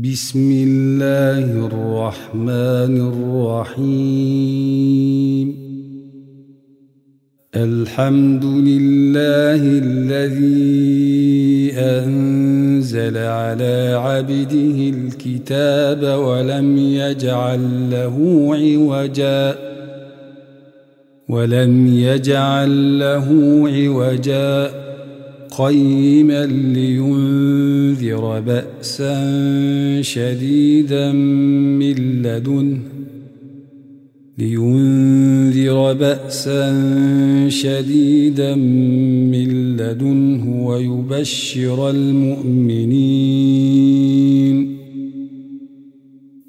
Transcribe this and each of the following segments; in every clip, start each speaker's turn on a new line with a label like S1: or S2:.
S1: بسم الله الرحمن الرحيم. الحمد لله الذي أنزل على عبده الكتاب ولم يجعل له عوجا. ولم يجعل له عوجا. قيما لينذر بأسا شديدا من لدنه لينذر بأسا شديدا من لدنه ويبشر المؤمنين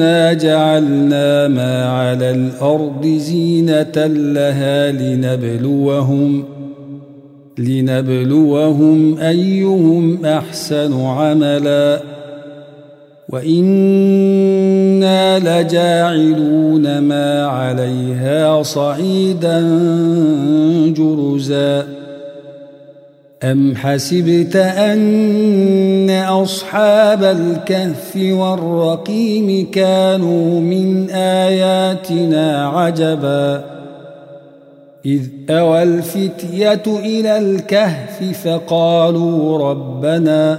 S1: إنا جعلنا ما على الأرض زينة لها لنبلوهم لنبلوهم أيهم أحسن عملاً وإنا لجاعلون ما عليها صعيدا جرزا أم حسبت أن أصحاب الكهف والرقيم كانوا من آياتنا عجبا إذ أوى الفتية إلى الكهف فقالوا ربنا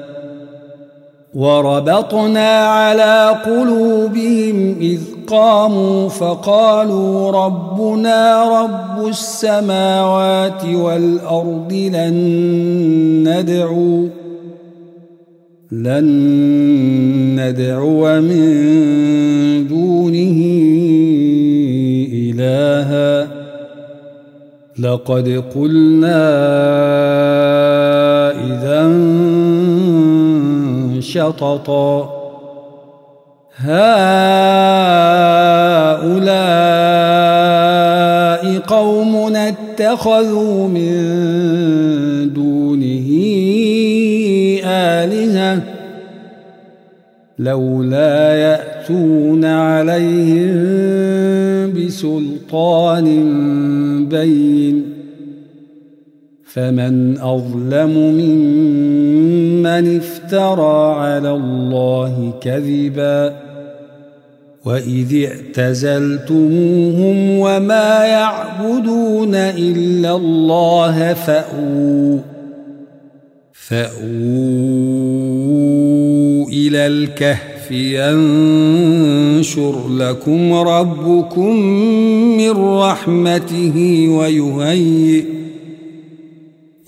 S1: وربطنا على قلوبهم إذ قاموا فقالوا ربنا رب السماوات والأرض لن ندعو لن ندعو من دونه إلها. لقد قلنا إذا شططا. هؤلاء قوم اتخذوا من دونه آلهة لولا يأتون عليهم بسلطان بين. فمن أظلم ممن افترى على الله كذبا وإذ اعتزلتموهم وما يعبدون إلا الله فأووا فأووا إلى الكهف ينشر لكم ربكم من رحمته ويهيئ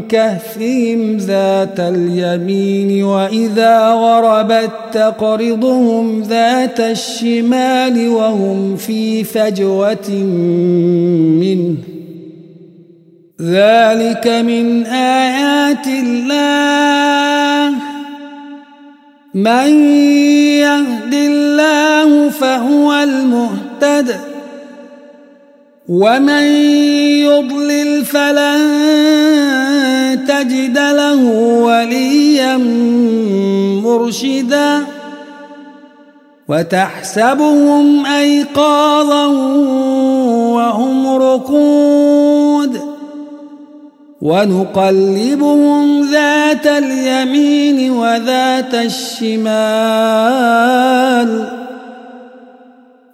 S1: كهفهم ذات اليمين وإذا غربت تقرضهم ذات الشمال وهم في فجوة منه. ذلك من آيات الله. من يهد الله فهو المهتد. ومن يضلل فلن تجد له وليا مرشدا وتحسبهم أيقاظا وهم رقود ونقلبهم ذات اليمين وذات الشمال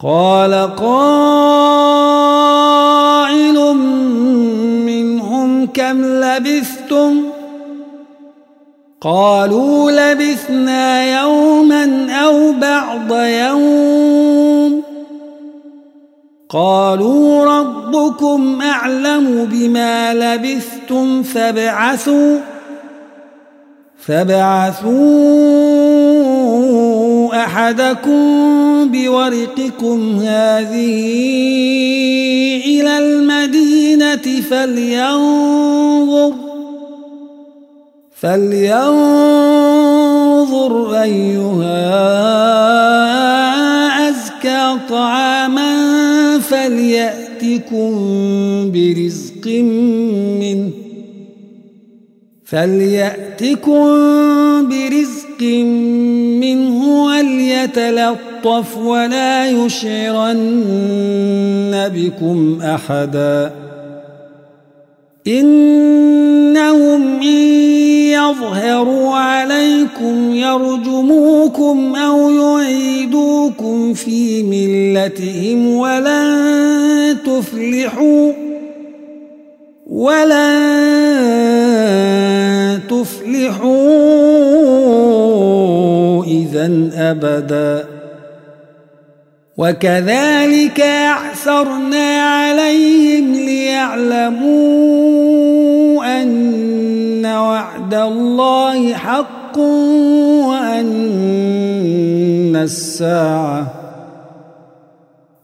S1: قال قائل منهم كم لبثتم؟ قالوا لبثنا يوما أو بعض يوم. قالوا ربكم أعلم بما لبثتم فابعثوا فابعثوا أحدكم بورقكم هذه إلى المدينة فلينظر فلينظر أيها أزكى طعاما فليأتكم برزق منه فليأتكم برزق منه وليتلطف ولا يشعرن بكم أحدا. إنهم إن يظهروا عليكم يرجموكم أو يعيدوكم في ملتهم ولن تفلحوا. ولن تفلحوا إذا أبدا وكذلك أعثرنا عليهم ليعلموا أن وعد الله حق وأن الساعة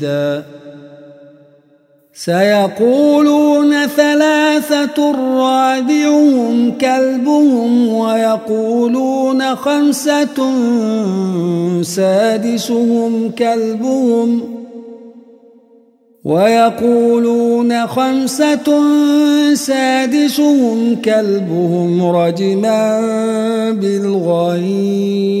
S1: مسجدا سيقولون ثلاثة رابعهم كلبهم ويقولون خمسة سادسهم كلبهم ويقولون خمسة سادسهم كلبهم رجما بالغيب.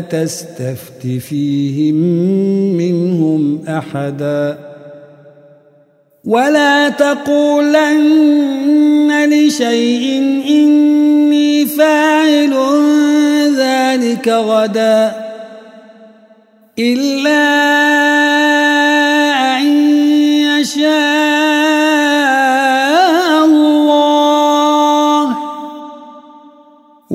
S1: تستفت فيهم منهم أحدا. ولا تقولن لشيء إني فاعل ذلك غدا إلا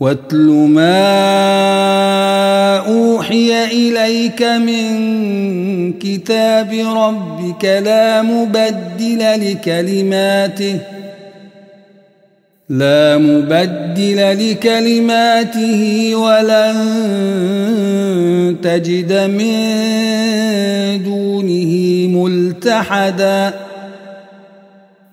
S1: واتل ما أوحي إليك من كتاب ربك لا مبدل لكلماته لا مبدل لكلماته ولن تجد من دونه ملتحداً.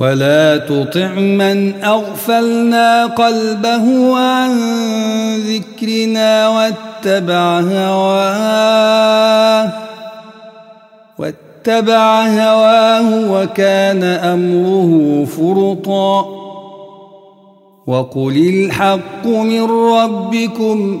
S1: ولا تطع من أغفلنا قلبه عن ذكرنا واتبع هواه واتبع هواه وكان أمره فرطا وقل الحق من ربكم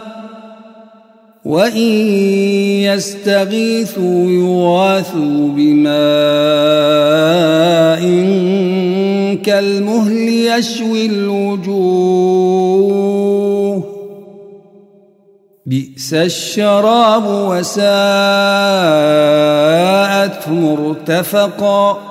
S1: وإن يستغيثوا يغاثوا بماء كالمهل يشوي الوجوه بئس الشراب وساءت مرتفقا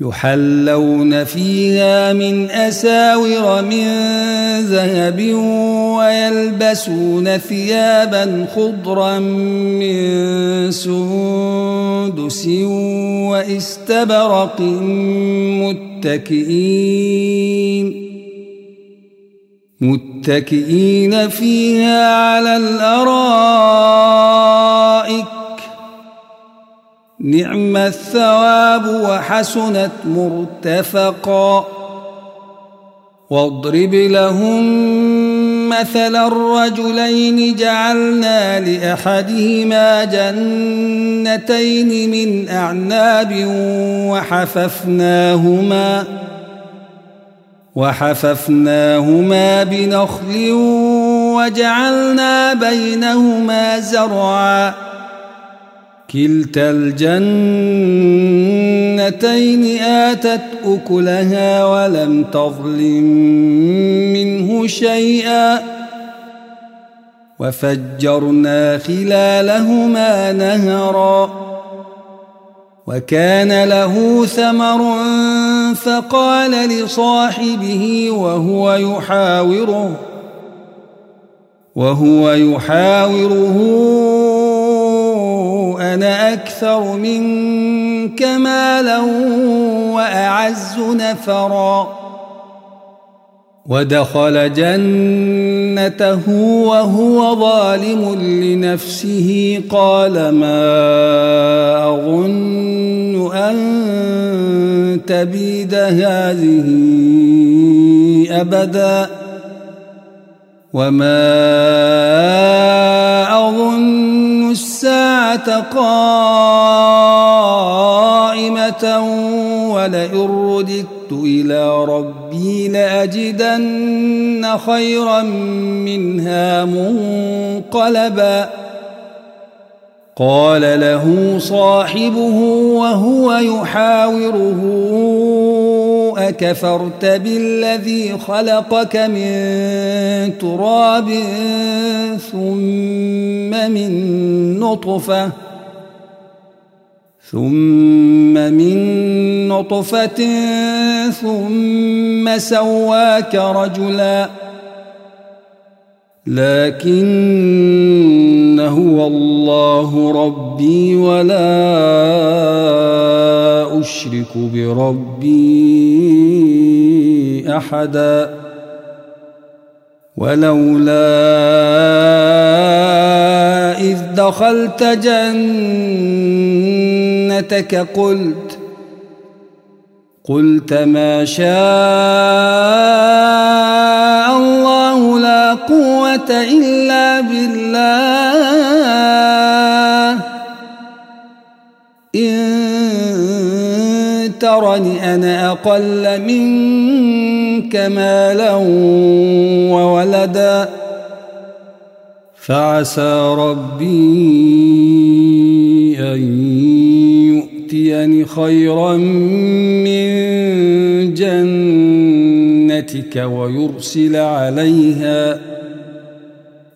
S1: يحلون فيها من أساور من ذهب ويلبسون ثيابا خضرا من سندس واستبرق متكئين. متكئين فيها على الأرائك نعم الثواب وحسنت مرتفقا. واضرب لهم مثل الرجلين جعلنا لأحدهما جنتين من أعناب وحففناهما وحففناهما بنخل وجعلنا بينهما زرعاً. كلتا الجنتين آتت أكلها ولم تظلم منه شيئا وفجرنا خلالهما نهرا وكان له ثمر فقال لصاحبه وهو يحاوره وهو يحاوره أنا أكثر منك مالا وأعز نفرا. ودخل جنته وهو ظالم لنفسه. قال ما أظن أن تبيد هذه أبدا. وما أظن قائمة ولئن رددت إلى ربي لأجدن خيرا منها منقلبا. قال له صاحبه وهو يحاوره أكفرت بالذي خلقك من تراب ثم من نطفة ثم من نطفة ثم سواك رجلا لكن هو الله ربي ولا أشرك بربي أحدا ولولا إذ دخلت جنتك قلت قلت ما شاء الله لا قوة إلا بالله ترني أنا أقل منك مالا وولدا. فعسى ربي أن يؤتيني خيرا من جنتك ويرسل عليها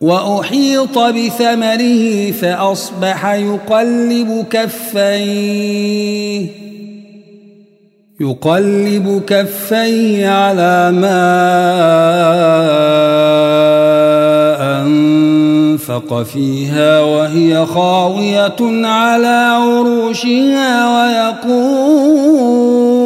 S1: وأحيط بثمره فأصبح يقلب كفيه يقلب كفيه على ما أنفق فيها وهي خاوية على عروشها ويقول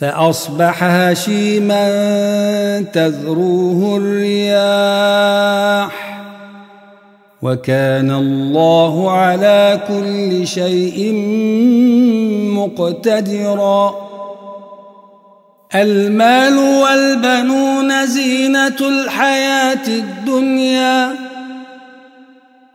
S1: فأصبح هشيما تذروه الرياح. وكان الله على كل شيء مقتدرا. المال والبنون زينة الحياة الدنيا.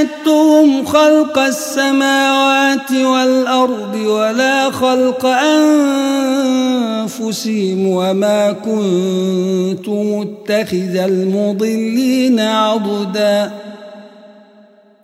S1: أشهدتهم خلق السماوات والأرض ولا خلق أنفسهم وما كنت متخذ المضلين عضداً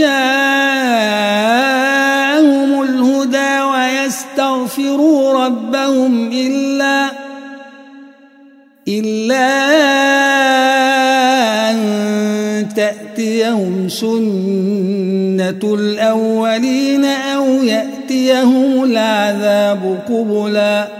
S1: جاءهم الهدى ويستغفروا ربهم إلا إلا أن تأتيهم سنة الأولين أو يأتيهم العذاب قبلاً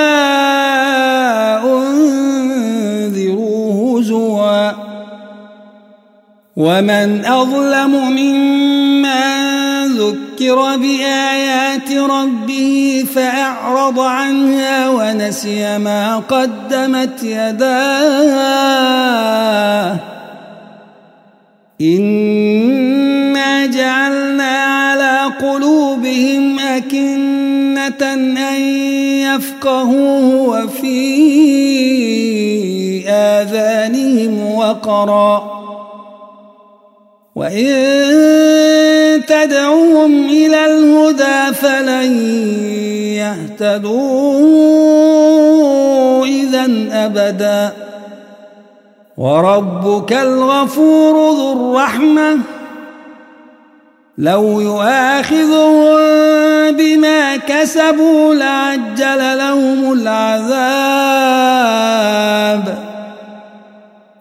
S1: ومن أظلم ممن ذكر بآيات ربه فأعرض عنها ونسي ما قدمت يداه إنا جعلنا على قلوبهم أكنة أن يفقهوه وفي آذانهم وقرا وإن تدعوهم إلى الهدى فلن يهتدوا إذا أبدا وربك الغفور ذو الرحمة لو يؤاخذهم بما كسبوا لعجل لهم العذاب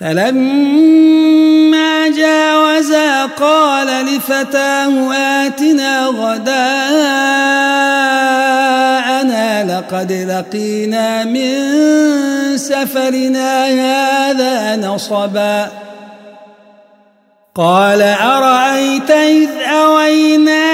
S1: فلما جاوزا قال لفتاه آتنا غداءنا لقد لقينا من سفرنا هذا نصبا. قال أرأيت إذ أوينا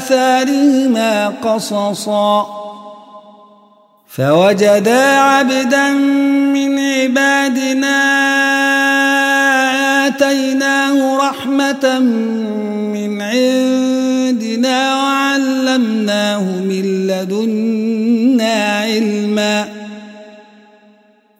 S1: آثارهما قصصا. فوجدا عبدا من عبادنا آتيناه رحمة من عندنا وعلمناه من لدنا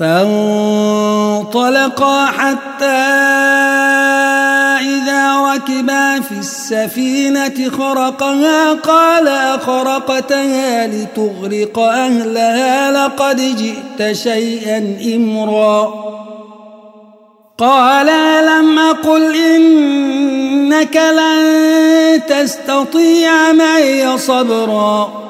S1: فانطلقا حتى إذا ركبا في السفينة خرقها قال أخرقتها لتغرق أهلها لقد جئت شيئا إمرا. قال لم أقل إنك لن تستطيع معي صبرا؟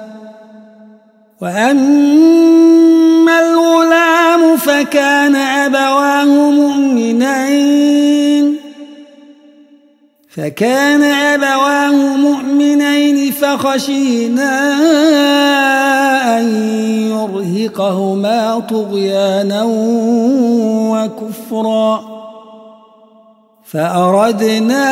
S1: وأما الغلام فكان أبواه مؤمنين فكان أبواه مؤمنين فخشينا أن يرهقهما طغيانا وكفرا فأردنا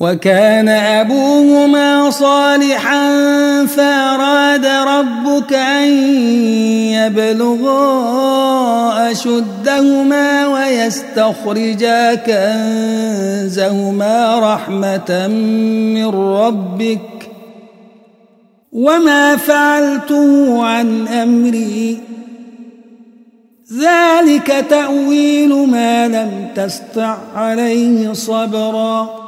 S1: وكان أبوهما صالحا فأراد ربك أن يبلغا أشدهما ويستخرجا كنزهما رحمة من ربك وما فعلته عن أمري. ذلك تأويل ما لم تستع عليه صبرا.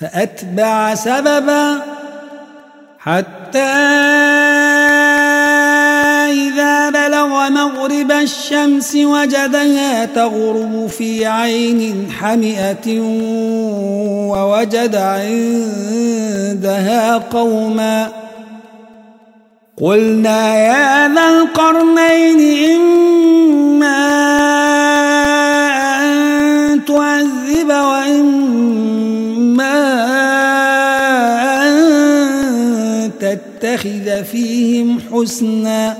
S1: فأتبع سببا حتى إذا بلغ مغرب الشمس وجدها تغرب في عين حمئة ووجد عندها قوما قلنا يا ذا القرنين إما يتخذ فيهم حسنا.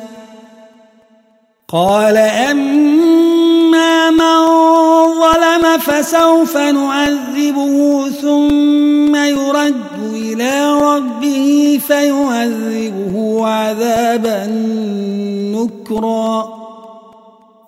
S1: قال أما من ظلم فسوف نعذبه ثم يرد إلى ربه فيعذبه عذابا نكرا.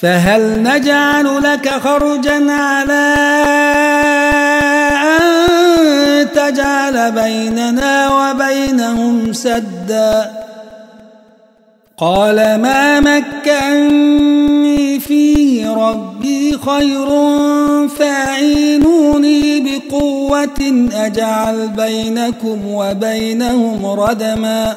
S1: فهل نجعل لك خرجا على أن تجعل بيننا وبينهم سدا؟ قال ما مكني فيه ربي خير فاعينوني بقوة أجعل بينكم وبينهم ردما.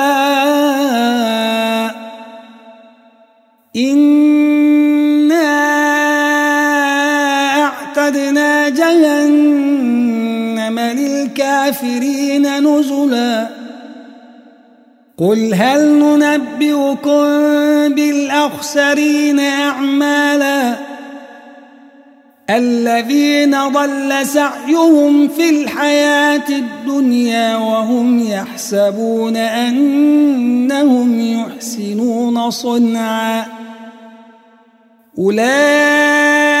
S1: للكافرين نزلا. قل هل ننبئكم بالأخسرين أعمالا؟ الذين ضل سعيهم في الحياة الدنيا وهم يحسبون أنهم يحسنون صنعا. أولئك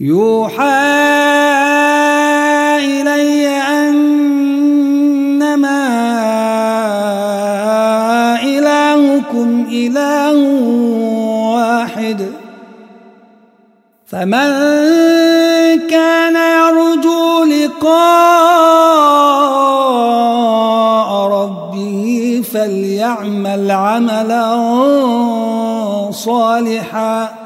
S1: يوحى إلي أنما إلهكم إله واحد. فمن كان يرجو لقاء ربه فليعمل عملا صالحا.